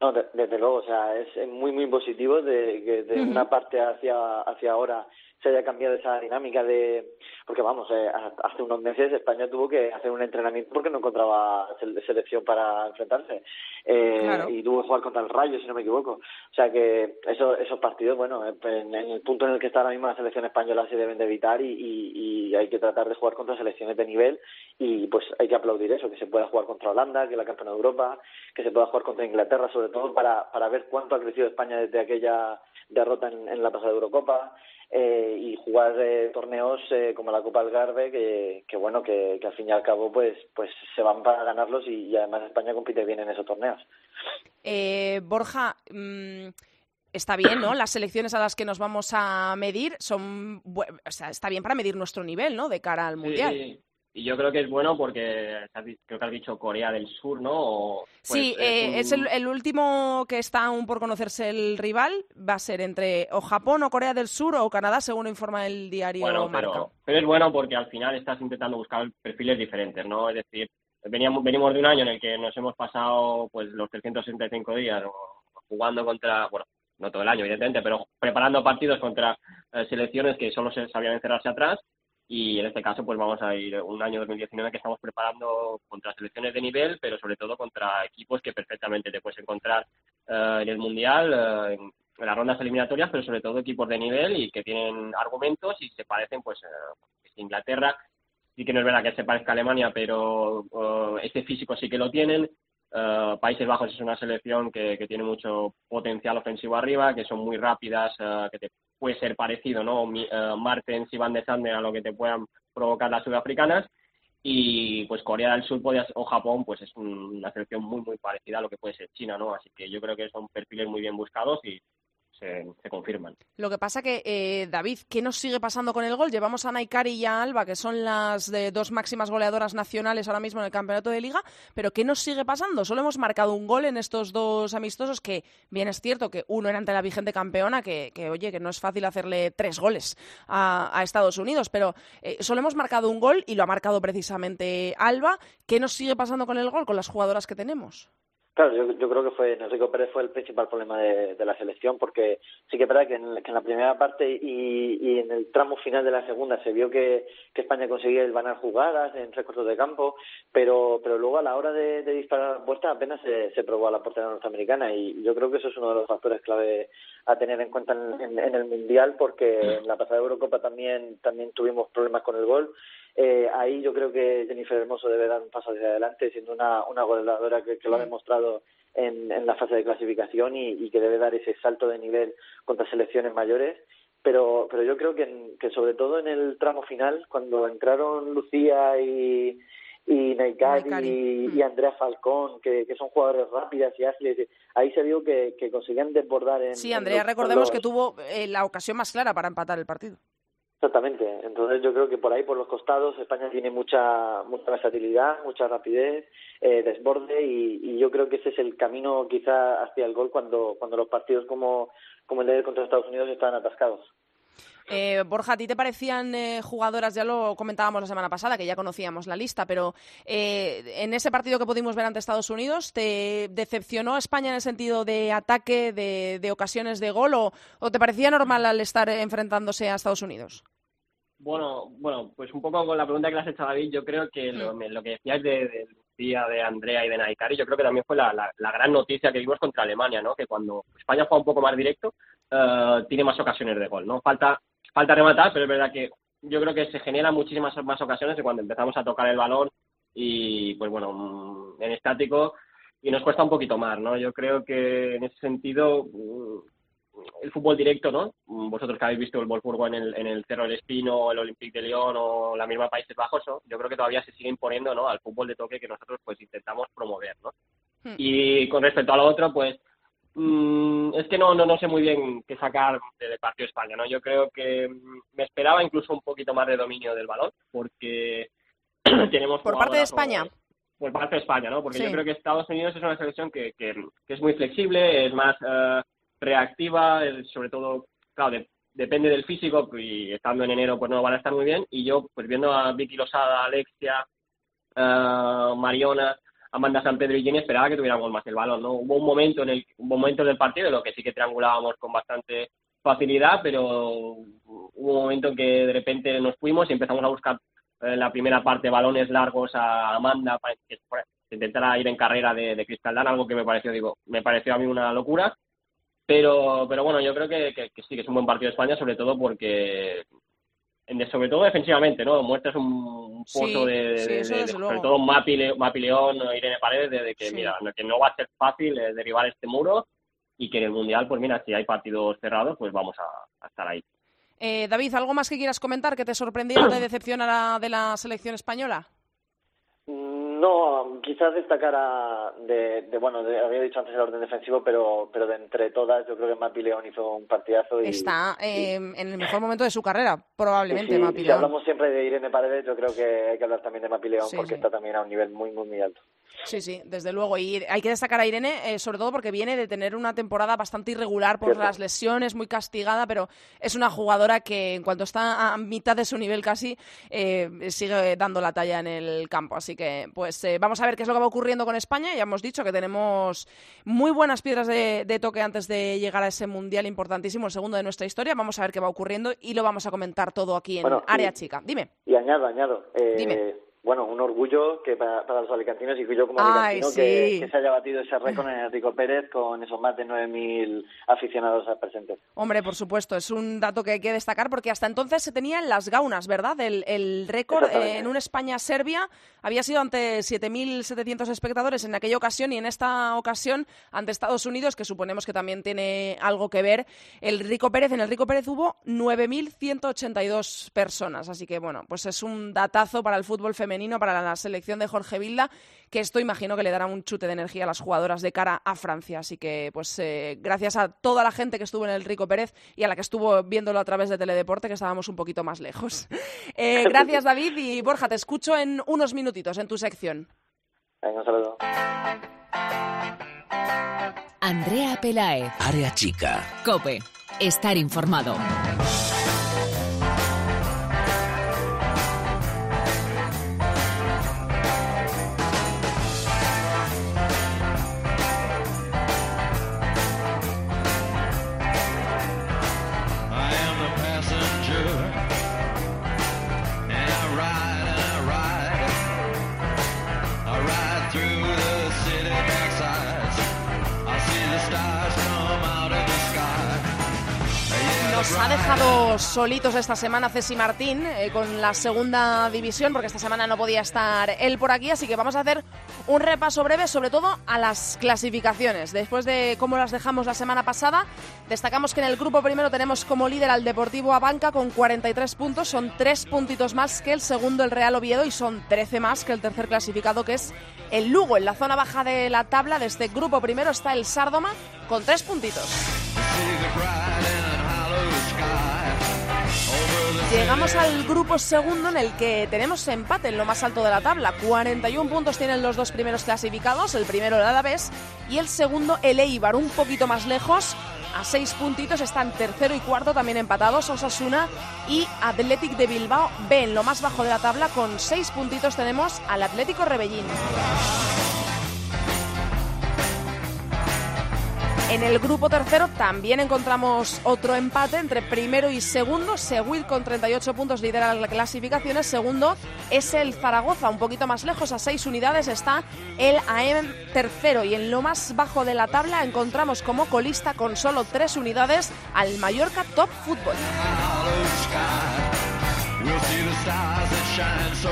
S9: No, desde luego, o sea, es muy muy positivo de que de una parte hacia hacia ahora se haya cambiado esa dinámica de porque vamos eh, hace unos meses España tuvo que hacer un entrenamiento porque no encontraba selección para enfrentarse. Eh, y tuvo que jugar contra el Rayo si no me equivoco. O sea que eso, esos partidos bueno en, el punto en el que está ahora mismo la selección española se deben de evitar y, y, hay que tratar de jugar contra selecciones de nivel y pues hay que aplaudir eso que se pueda jugar contra Holanda que es la campeona de Europa que se pueda jugar contra Inglaterra sobre todo para para ver cuánto ha crecido España desde aquella derrota en, en la pasada Eurocopa eh, y jugar eh, torneos eh, como la Copa Algarve que, que bueno que, que, al fin y al cabo pues pues se van para ganarlos y, y además España compite bien en esos torneos
S3: eh, Borja mmm, está bien, ¿no? Las selecciones a las que nos vamos a medir son, o sea, está bien para medir nuestro nivel, ¿no? De cara al mundial.
S10: Sí. Y yo creo que es bueno porque creo que has dicho Corea del Sur, ¿no? O,
S3: pues, sí, eh, es, un... es el, el, último que está aún por conocerse el rival. Va a ser entre o Japón o Corea del Sur o Canadá, según informa el diario
S10: bueno,
S3: Marca.
S10: Pero, pero es bueno porque al final estás intentando buscar perfiles diferentes, ¿no? Es decir, veníamos, venimos de un año en el que nos hemos pasado pues los 365 días jugando contra, bueno, no todo el año, evidentemente, pero preparando partidos contra eh, selecciones que solo se sabían encerrarse atrás y en este caso pues vamos a ir un año 2019 que estamos preparando contra selecciones de nivel, pero sobre todo contra equipos que perfectamente te puedes encontrar uh, en el Mundial, uh, en, las rondas eliminatorias, pero sobre todo equipos de nivel y que tienen argumentos y se parecen pues uh, Inglaterra sí que no es verdad que se parezca a Alemania, pero este físico sí que lo tienen. Países Bajos es una selección que, que, tiene mucho potencial ofensivo arriba, que son muy rápidas, que te puede ser parecido, ¿no? Uh, Martens y Van de Sande a lo que te puedan provocar las sudafricanas. Y pues Corea del Sur podía, o Japón, pues es un, una selección muy, muy parecida a lo que puede ser China, ¿no? Así que yo creo que son perfiles muy bien buscados y, se, confirman.
S3: Lo que pasa que, eh, David, ¿qué nos sigue pasando con el gol? Llevamos a Naikari y a Alba, que son las dos máximas goleadoras nacionales ahora mismo en el campeonato de liga, pero ¿qué nos sigue pasando? Solo hemos marcado un gol en estos dos amistosos, que bien es cierto que uno era ante la vigente campeona, que, oye, que no es fácil hacerle tres goles a, a Estados Unidos, pero eh, solo hemos marcado un gol y lo ha marcado precisamente Alba. ¿Qué nos sigue pasando con el gol, con las jugadoras que tenemos?
S9: Claro, yo, yo creo que fue Enrico Pérez fue el principal problema de, la selección porque sí que es verdad que en, que en la primera parte y, en el tramo final de la segunda se vio que, España conseguía el ganar jugadas en recortes de campo, pero pero luego a la hora de, disparar la puerta apenas se, se probó a la portería norteamericana y yo creo que eso es uno de los factores clave a tener en cuenta en, en, en el mundial porque en la pasada Eurocopa también también tuvimos problemas con el gol eh, ahí yo creo que Jennifer Hermoso debe dar un paso hacia adelante, siendo una, una goleadora que, que lo ha demostrado en, en la fase de clasificación y, y, que debe dar ese salto de nivel contra selecciones mayores. Pero, pero yo creo que, en, que sobre todo en el tramo final, cuando entraron Lucía y, y Naikari y, y, Andrea Falcón, que, que, son jugadores rápidas y ágiles, ahí se vio que, que conseguían desbordar en.
S3: Sí, Andrea,
S9: en
S3: los, recordemos los... que tuvo eh, la ocasión más clara para empatar el partido.
S9: Exactamente. Entonces yo creo que por ahí, por los costados, España tiene mucha mucha versatilidad, mucha rapidez, eh, desborde y, y, yo creo que ese es el camino quizá hacia el gol cuando cuando los partidos como como el de contra Estados Unidos están atascados.
S3: Eh, Borja, ¿a ti te parecían eh, jugadoras? Ya lo comentábamos la semana pasada, que ya conocíamos la lista, pero eh, en ese partido que pudimos ver ante Estados Unidos, ¿te decepcionó España en el sentido de ataque, de, de ocasiones de gol, o, o, te parecía normal al estar enfrentándose a Estados Unidos?
S10: Bueno, bueno, pues un poco con la pregunta que le has hecho a David, yo creo que lo, lo que decías de, de, Lucía, de Andrea y de Naikari, yo creo que también fue la, la, la, gran noticia que vimos contra Alemania, ¿no? Que cuando España juega un poco más directo, uh, tiene más ocasiones de gol, ¿no? Falta falta rematar, pero es verdad que yo creo que se generan muchísimas más ocasiones de cuando empezamos a tocar el balón y, pues bueno, en estático y nos cuesta un poquito más, ¿no? Yo creo que en ese sentido el fútbol directo, ¿no? Vosotros que habéis visto el Wolfsburgo en el, en el Cerro del Espino, el Olympique de Lyon o la misma Países Bajos, ¿no? yo creo que todavía se sigue imponiendo, ¿no? Al fútbol de toque que nosotros pues intentamos promover, ¿no? Hmm. Y con respecto a lo otro, pues Mm, es que no, no, no sé muy bien qué sacar del partido de España, ¿no? Yo creo que me esperaba incluso un poquito más de dominio del balón, porque tenemos...
S3: ¿Por parte de España?
S10: Por parte de España, ¿no? Porque sí. yo creo que Estados Unidos es una selección que, que, que es muy flexible, es más uh, reactiva, sobre todo, claro, de, depende del físico y estando en enero pues no van a estar muy bien. Y yo, pues viendo a Vicky Losada, Alexia, uh, Mariona, Amanda San Pedro y Jenny esperaba que tuviéramos más el balón, ¿no? Hubo un momento en el un momento del partido en lo que sí que triangulábamos con bastante facilidad, pero hubo un momento en que de repente nos fuimos y empezamos a buscar en eh, la primera parte balones largos a Amanda para que intentara ir en carrera de, de Cristal Dan, algo que me pareció, digo, me pareció a mí una locura. Pero, pero bueno, yo creo que, que sí que es un buen partido de España, sobre todo porque sobre todo defensivamente, ¿no? Muestras un pozo
S3: sí,
S10: de, de,
S3: sí,
S10: de, de
S3: sobre
S10: todo Mapi, Mapi León, Irene Paredes, de, que,
S3: sí.
S10: mira, que no va a ser fácil eh, derribar este muro y que en el Mundial, pues mira, si hay partidos cerrados, pues vamos a, a estar ahí.
S3: Eh, David, ¿algo más que quieras comentar que te sorprendiera o te decepcionara de la selección española?
S9: No, quizás destacara de, de bueno, de- había dicho antes el orden defensivo, pero pero de entre todas yo creo que Mapi León hizo un partidazo y
S3: Está eh, en el mejor momento de su carrera, probablemente,
S9: y si,
S3: Mapi
S9: si
S3: León.
S9: hablamos siempre de Irene Paredes, yo creo que hay que hablar también de Mapi León
S3: Sí,
S9: porque
S3: sí.
S9: está también a un nivel muy muy muy alto.
S3: Sí, sí, desde luego. Y hay que destacar a Irene, eh, sobre todo porque viene de tener una temporada bastante irregular por
S9: Cierto.
S3: las lesiones, muy castigada, pero es una jugadora que en cuanto está a mitad de su nivel casi, eh, sigue dando la talla en el campo. Así que, pues eh, vamos a ver qué es lo que va ocurriendo con España. Ya hemos dicho que tenemos muy buenas piedras de, de toque antes de llegar a ese mundial importantísimo, el segundo de nuestra historia. Vamos a ver qué va ocurriendo y lo vamos a comentar todo aquí en
S9: Bueno, y-
S3: Área Chica. Dime.
S9: Y añado, añado, eh,
S3: Dime.
S9: Bueno, un orgullo que para, para los alicantinos y que yo como
S3: Ay,
S9: alicantino
S3: sí.
S9: que, que se haya batido ese récord en Enrico Pérez con esos más de 9.000 aficionados presentes.
S3: Hombre, por supuesto, es un dato que hay que destacar porque hasta entonces se tenía en las gaunas, ¿verdad? El, el récord eh, en un España-Serbia había sido ante 7.700 espectadores en aquella ocasión y en esta ocasión ante Estados Unidos, que suponemos que también tiene algo que ver, el Rico Pérez. En el Rico Pérez hubo 9.182 personas, así que bueno, pues es un datazo para el fútbol femenino, para la selección de Jorge Vilda, que esto imagino que le dará un chute de energía a las jugadoras de cara a Francia. Así que, pues, eh, gracias a toda la gente que estuvo en el Rico Pérez y a la que estuvo viéndolo a través de Teledeporte, que estábamos un poquito más lejos. Eh, gracias, David. Y Borja, te escucho en unos minutitos en tu sección.
S9: Venga, un saludo.
S1: Andrea Pelaez.
S2: Área chica.
S1: Cope. Estar informado.
S3: Nos ha dejado solitos esta semana Ceci Martín eh, con la segunda división, porque esta semana no podía estar él por aquí, así que vamos a hacer un repaso breve, sobre todo a las clasificaciones. Después de cómo las dejamos la semana pasada, destacamos que en el grupo primero tenemos como líder al Deportivo Abanca con 43 puntos, son tres puntitos más que el segundo, el Real Oviedo, y son 13 más que el tercer clasificado, que es el Lugo. En la zona baja de la tabla de este grupo primero está el Sárdoma con tres puntitos. Llegamos al grupo segundo en el que tenemos empate en lo más alto de la tabla. 41 puntos tienen los dos primeros clasificados, el primero el Alavés y el segundo el Eibar, un poquito más lejos. A seis puntitos están tercero y cuarto también empatados Osasuna y Athletic de Bilbao B. En lo más bajo de la tabla con seis puntitos tenemos al Atlético Rebellín. En el grupo tercero también encontramos otro empate entre primero y segundo. Seguir con 38 puntos lidera las clasificaciones. Segundo es el Zaragoza, un poquito más lejos, a seis unidades está el AM tercero. Y en lo más bajo de la tabla encontramos como colista con solo tres unidades al Mallorca Top Fútbol.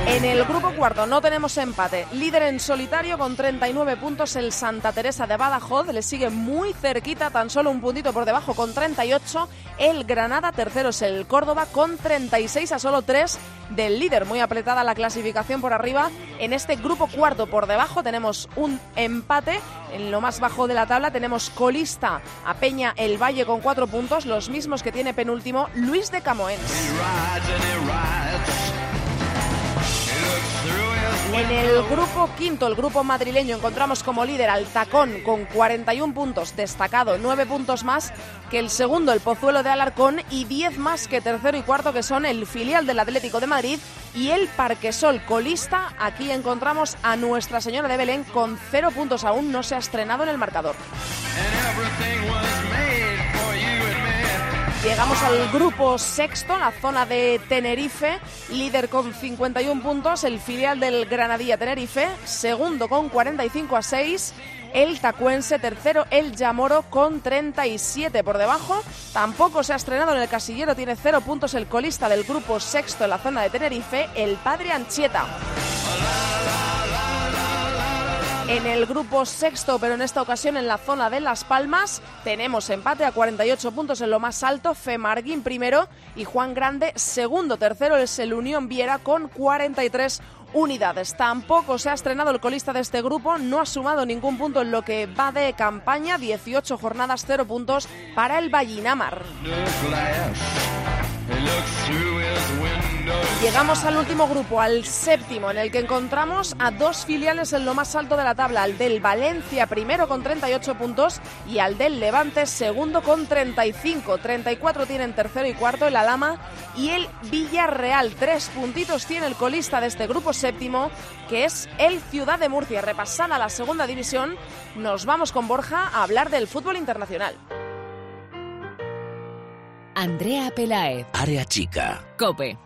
S3: En el grupo cuarto no tenemos empate. Líder en solitario con 39 puntos el Santa Teresa de Badajoz. Le sigue muy cerquita, tan solo un puntito por debajo con 38. El Granada tercero es el Córdoba con 36 a solo 3 del líder. Muy apretada la clasificación por arriba. En este grupo cuarto por debajo tenemos un empate. En lo más bajo de la tabla tenemos colista a Peña El Valle con 4 puntos, los mismos que tiene penúltimo Luis de Camoens. En el grupo quinto, el grupo madrileño, encontramos como líder al Tacón con 41 puntos, destacado 9 puntos más que el segundo, el Pozuelo de Alarcón, y 10 más que tercero y cuarto, que son el filial del Atlético de Madrid y el Parquesol colista. Aquí encontramos a Nuestra Señora de Belén con 0 puntos aún, no se ha estrenado en el marcador. Llegamos al grupo sexto, la zona de Tenerife, líder con 51 puntos, el filial del Granadilla Tenerife, segundo con 45 a 6, el Tacuense, tercero el Yamoro con 37 por debajo, tampoco se ha estrenado en el casillero, tiene 0 puntos el colista del grupo sexto en la zona de Tenerife, el Padre Anchieta. En el grupo sexto, pero en esta ocasión en la zona de Las Palmas, tenemos empate a 48 puntos en lo más alto, Femarguín primero y Juan Grande segundo. Tercero es el Unión Viera con 43 unidades. Tampoco se ha estrenado el colista de este grupo, no ha sumado ningún punto en lo que va de campaña, 18 jornadas, 0 puntos para el Vallinamar. Llegamos al último grupo, al séptimo, en el que encontramos a dos filiales en lo más alto de la tabla, al del Valencia primero con 38 puntos y al del Levante segundo con 35. 34 tienen tercero y cuarto el Alama y el Villarreal. Tres puntitos tiene el colista de este grupo séptimo, que es el Ciudad de Murcia. Repasada la segunda división, nos vamos con Borja a hablar del fútbol internacional.
S1: Andrea Pelaez.
S2: Área chica.
S1: Cope.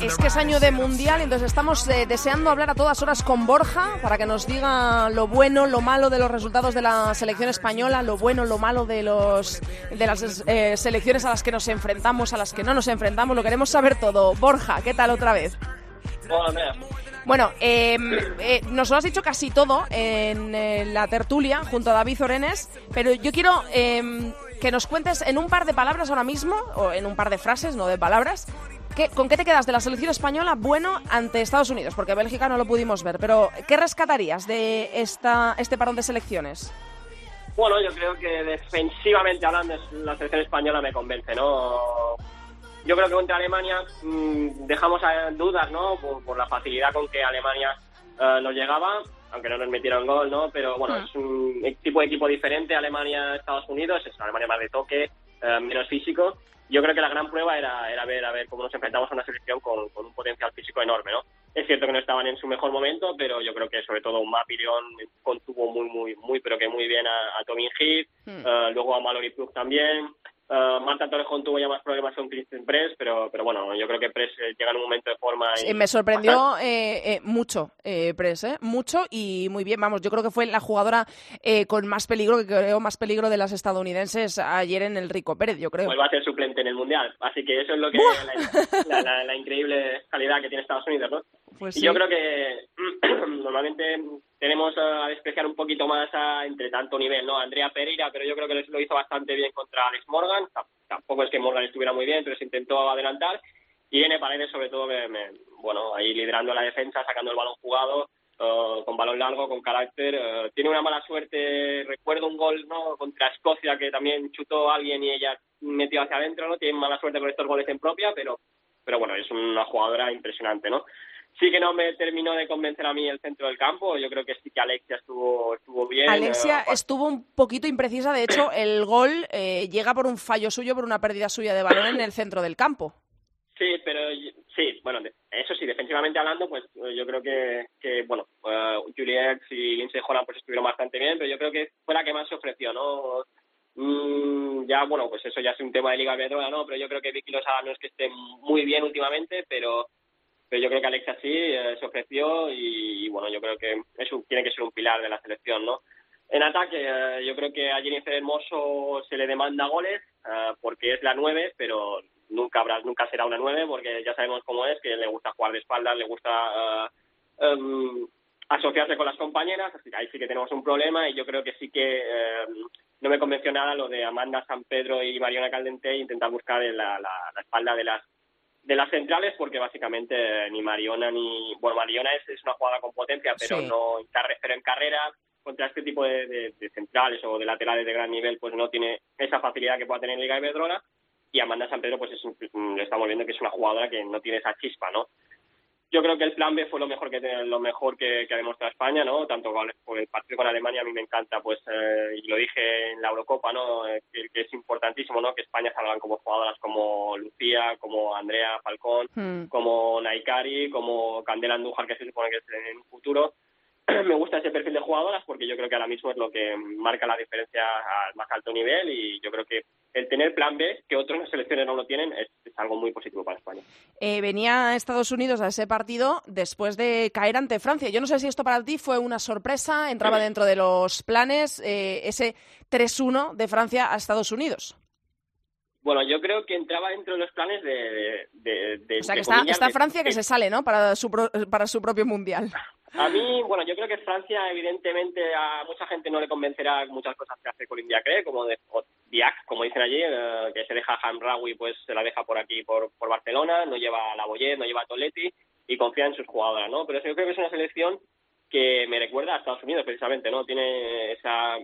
S3: Es que es año de mundial, entonces estamos eh, deseando hablar a todas horas con Borja para que nos diga lo bueno, lo malo de los resultados de la selección española, lo bueno, lo malo de los de las eh, selecciones a las que nos enfrentamos, a las que no nos enfrentamos. Lo queremos saber todo. Borja, ¿qué tal otra vez?
S10: Hola.
S3: Bueno, eh, eh, nos lo has dicho casi todo en eh, la tertulia junto a David Orenes, pero yo quiero eh, que nos cuentes en un par de palabras ahora mismo, o en un par de frases, no de palabras, ¿qué- ¿con qué te quedas de la selección española bueno ante Estados Unidos? Porque Bélgica no lo pudimos ver, pero ¿qué rescatarías de esta, este parón de selecciones?
S10: Bueno, yo creo que defensivamente hablando la selección española me convence, ¿no? Yo creo que contra Alemania mm, dejamos a dudas, ¿no? Por, por la facilidad con que Alemania eh, nos llegaba, aunque no nos metieron gol, ¿no? Pero bueno,
S3: Mm.
S10: es un tipo de equipo diferente, Alemania-Estados Unidos, es Alemania más de toque, eh, menos físico. Yo creo que la gran prueba era, era ver a ver cómo nos enfrentamos a una selección con, con un potencial físico enorme, ¿no? Es cierto que no estaban en su mejor momento, pero yo creo que sobre todo Mapirion contuvo muy, muy, muy, pero que muy bien a, a Tommy Heath,
S3: Hmm.
S10: eh, luego a Mallory Plug también. Eh, Marta Torrejón tuvo ya más problemas con Christian Press, pero, pero bueno, yo creo que Press eh, llega en un momento de forma. y-
S3: me sorprendió eh, eh, mucho, eh, Pres, ¿eh? mucho y muy bien. Vamos, yo creo que fue la jugadora eh, con más peligro, que creo más peligro de las estadounidenses ayer en el Rico Pérez, yo creo.
S10: Pues va a ser suplente en el Mundial. Así que eso es lo que la, la- la increíble calidad que tiene Estados Unidos, ¿no?
S3: Pues
S10: Y
S3: sí.
S10: yo creo que normalmente tenemos a despreciar un poquito más a, entre tanto nivel, ¿no? Andrea Pereira, pero yo creo que lo hizo bastante bien contra Alex Morgan. Tampoco es que Morgan estuviera muy bien, pero se intentó adelantar. Y N. Paredes, sobre todo, me- me- bueno, ahí liderando la defensa, sacando el balón jugado, con balón largo, con carácter. tiene una mala suerte. Recuerdo un gol ¿no? contra Escocia que también chutó a alguien y ella metió hacia adentro. no Tiene mala suerte con estos goles en propia, pero, pero bueno, es una jugadora impresionante, ¿no? Sí que no me terminó de convencer a mí el centro del campo. Yo creo que sí que Alexia estuvo, estuvo bien.
S3: Alexia
S10: eh,
S3: estuvo un poquito imprecisa, de hecho el gol eh, llega por un fallo suyo, por una pérdida suya de balón en el centro del campo.
S10: Sí, pero sí, bueno, eso sí, defensivamente hablando, pues eh, yo creo que, que bueno, eh, Juliet y Lindsay Holland pues estuvieron bastante bien, pero yo creo que fue la que más se ofreció, ¿no? Mm, ya, bueno, pues eso ya es un tema de Liga Iberdrola, ¿no? Pero yo creo que Vicky Lozada no es que esté muy bien últimamente, pero pero yo creo que Alexa sí eh, se ofreció y, bueno, yo creo que eso tiene que ser un pilar de la selección, ¿no? En ataque, eh, yo creo que a Jennifer Hermoso se le demanda goles eh, porque es la nueve, pero nunca habrá, nunca será una nueve porque ya sabemos cómo es, que le gusta jugar de espaldas, le gusta em, asociarse con las compañeras, así que ahí sí que tenemos un problema y yo creo que sí que eh, no me convenció nada lo de Amanda San Pedro y Mariona Caldente intentar buscar la, la- la espalda de las de las centrales porque básicamente ni Mariona ni bueno Mariona es, es una jugada con potencia pero
S3: Sí.
S10: no pero en carrera contra este tipo de, de- de centrales o de laterales de gran nivel pues no tiene esa facilidad que pueda tener en Liga Iberdrola y Amanda San Pedro pues es le estamos viendo que es una jugadora que no tiene esa chispa no yo creo que el plan B fue lo mejor que lo mejor que, que ha demostrado España no tanto con por el partido con Alemania a mí me encanta pues eh, y lo dije en la Eurocopa no Eh, que, que es importantísimo no que España salgan como jugadoras como Lucía como Andrea Falcón
S3: Hmm.
S10: como Naikari como Candela Andújar que se supone que es en un futuro me gusta ese perfil de jugadoras porque yo creo que ahora mismo es lo que marca la diferencia al más alto nivel y yo creo que el tener plan B, que otras selecciones no lo tienen, es, es algo muy positivo para España.
S3: Eh, venía Estados Unidos a ese partido después de caer ante Francia. Yo no sé si esto para ti fue una sorpresa, entraba dentro de los planes eh, ese 3-1 de Francia a Estados Unidos.
S10: Bueno, yo creo que entraba dentro de los planes de... de, de- de-
S3: O sea, que está, está Francia que se sale, ¿no? Para su, pro- para su propio mundial.
S10: A mí, bueno, yo creo que Francia, evidentemente, a mucha gente no le convencerá muchas cosas que hace Colin Diacre, como de, como dicen allí, eh, que se deja a Hamraoui, pues se la deja por aquí, por, por Barcelona, no lleva a la Boyet, no lleva a Toletti y confía en sus jugadoras, ¿no? Pero yo creo que es una selección que me recuerda a Estados Unidos, precisamente, ¿no? Tiene esa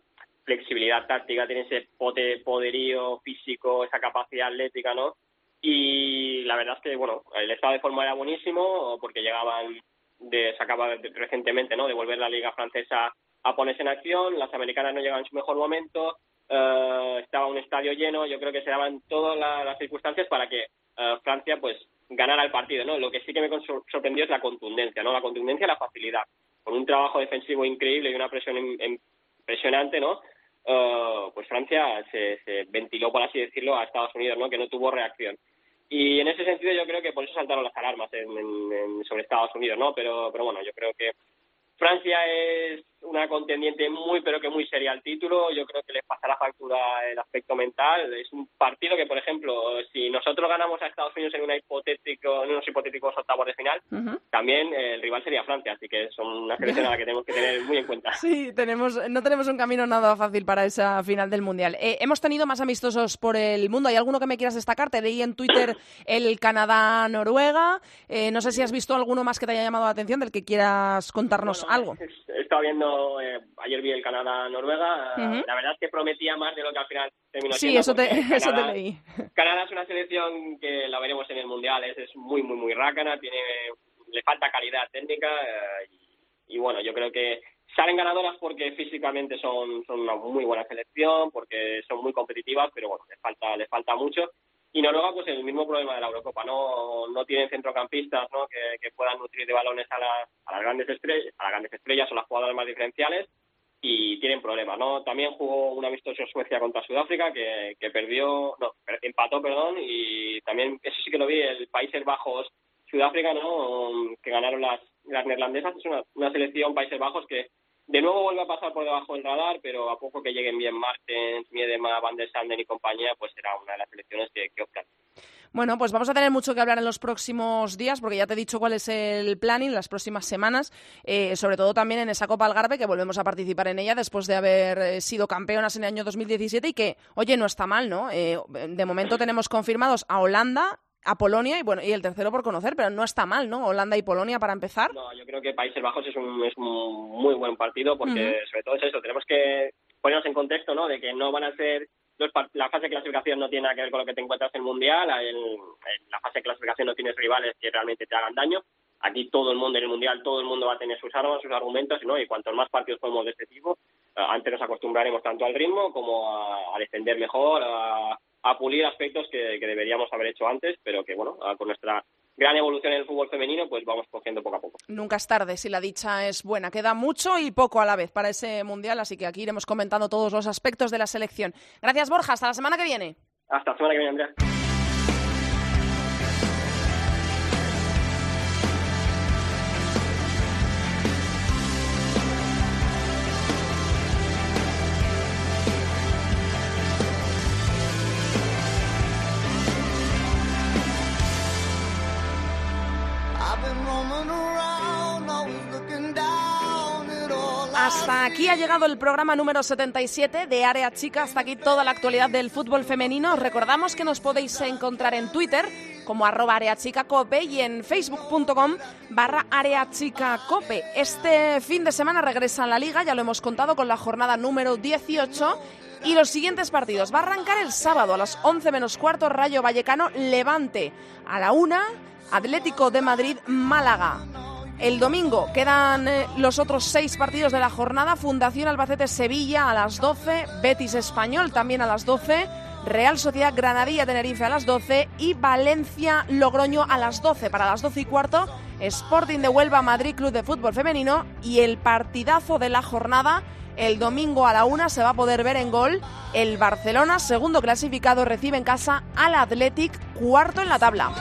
S10: flexibilidad táctica, tiene ese pote, poderío físico, esa capacidad atlética, ¿no? Y la verdad es que, bueno, el estado de forma era buenísimo porque llegaban de, se acaba de- recientemente ¿no? de volver la liga francesa a ponerse en acción, las americanas no llegaban en su mejor momento, eh, estaba un estadio lleno, yo creo que se daban todas la- las circunstancias para que eh, Francia pues ganara el partido, ¿no? Lo que sí que me sorprendió es la contundencia, ¿no? La contundencia y la facilidad. Con un trabajo defensivo increíble y una presión im- im- impresionante, ¿no? Eh, pues Francia se, se ventiló, por así decirlo, a Estados Unidos, ¿no? Que no tuvo reacción. Y en ese sentido yo creo que por eso saltaron las alarmas en, en- sobre Estados Unidos, ¿no? Pero, pero bueno, yo creo que Francia es una contendiente muy, pero que muy seria al título. Yo creo que les pasará factura el aspecto mental. Es un partido que, por ejemplo, si nosotros ganamos a Estados Unidos en, una hipotético, en unos hipotéticos octavos de final, también el rival sería Francia. Así que son una selección a la que tenemos que tener muy en cuenta.
S3: Sí, tenemos, no tenemos un camino nada fácil para esa final del Mundial. Eh, hemos tenido más amistosos por el mundo. ¿Hay alguno que me quieras destacar? Te leí en Twitter el Canadá-Noruega. Eh, no sé si has visto alguno más que te haya llamado la atención del que quieras contarnos algo.
S10: He estado eh, ayer vi el Canadá-Noruega. eh. La verdad es que prometía más de lo que al final terminó
S3: Sí,
S10: siendo,
S3: eso te,
S10: porque
S3: eso te
S10: Canadá-
S3: leí.
S10: Canadá es una selección que la veremos en el Mundial, es, es muy, muy, muy rácana, tiene, le falta calidad técnica eh, y, y bueno, yo creo que salen ganadoras porque físicamente son, son una muy buena selección, porque son muy competitivas, pero bueno, les falta, les falta mucho. Y Noruega, pues el mismo problema de la Eurocopa, no, no tienen centrocampistas ¿no? que, puedan nutrir de balones a, las- a las grandes estrellas, a las grandes estrellas o las jugadoras más diferenciales y tienen problemas, ¿no? También jugó un amistoso Suecia contra Sudáfrica que, que perdió, no, empató, perdón, y también, eso sí que lo vi, el Países Bajos, Sudáfrica, ¿no? Que ganaron las, las neerlandesas, es una, una selección Países Bajos que de nuevo vuelve a pasar por debajo del radar, pero a poco que lleguen bien Martens, Miedema, Van der Sanden y compañía, pues será una de las selecciones que, que optan.
S3: Bueno, pues vamos a tener mucho que hablar en los próximos días, porque ya te he dicho cuál es el planning las próximas semanas, eh, sobre todo también en esa Copa Algarve, que volvemos a participar en ella después de haber eh, sido campeonas en el año 2017 y que, oye, no está mal, ¿no? Eh, de momento tenemos confirmados a Holanda, a Polonia y bueno y el tercero por conocer, pero no está mal, ¿no? Holanda y Polonia para empezar.
S10: No, yo creo que Países Bajos es un, es un muy buen partido porque sobre todo es eso, tenemos que ponernos en contexto, ¿no? De que no van a ser los la fase de clasificación no tiene nada que ver con lo que te encuentras en el mundial, el- en la fase de clasificación no tienes rivales que realmente te hagan daño. Aquí todo el mundo en el mundial, todo el mundo va a tener sus armas, sus argumentos, ¿no? Y cuantos más partidos podemos de este tipo, eh, antes nos acostumbraremos tanto al ritmo como a, a defender mejor, a, a pulir aspectos que, que deberíamos haber hecho antes, pero que bueno, con nuestra gran evolución en el fútbol femenino, pues vamos cogiendo poco a poco.
S3: Nunca es tarde si la dicha es buena. Queda mucho y poco a la vez para ese mundial, así que aquí iremos comentando todos los aspectos de la selección. Gracias, Borja. Hasta la semana que viene.
S10: Hasta la semana que viene, Andrea.
S3: Hasta aquí ha llegado el programa número 77 de Área Chica. Hasta aquí toda la actualidad del fútbol femenino. Os recordamos que nos podéis encontrar en Twitter como arroba areachicacope y en facebook.com barra areachicacope. Este fin de semana regresa a la liga, ya lo hemos contado con la jornada número 18. Y los siguientes partidos. Va a arrancar el sábado a las 11 menos cuarto, Rayo Vallecano Levante. A la 1, Atlético de Madrid Málaga. El domingo quedan eh, los otros seis partidos de la jornada. Fundación Albacete Sevilla a las 12, Betis Español también a las 12, Real Sociedad Granadilla Tenerife a las 12 y Valencia Logroño a las 12. Para las 12 y cuarto, Sporting de Huelva Madrid Club de Fútbol Femenino y el partidazo de la jornada. El domingo a la una se va a poder ver en gol. El Barcelona, segundo clasificado, recibe en casa al Athletic, cuarto en la tabla.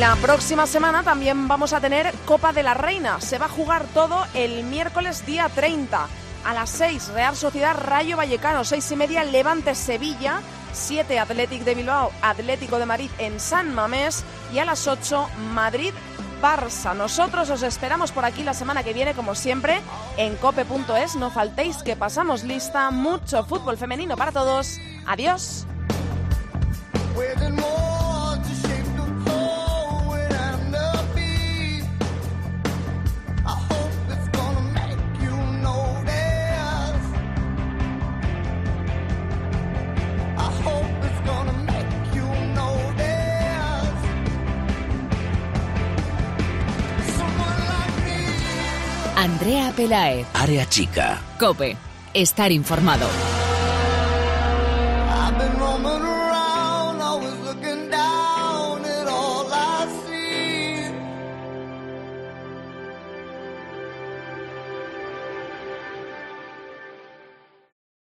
S3: La próxima semana también vamos a tener Copa de la Reina. Se va a jugar todo el miércoles día 30. A las 6, Real Sociedad Rayo Vallecano. 6 y media, Levante Sevilla. 7, Athletic de Bilbao, Atlético de Madrid en San Mamés. Y a las 8, Madrid Barça. Nosotros os esperamos por aquí la semana que viene, como siempre, en cope.es. No faltéis que pasamos lista. Mucho fútbol femenino para todos. Adiós.
S1: Pelaez.
S2: Área chica.
S1: Cope. Estar informado.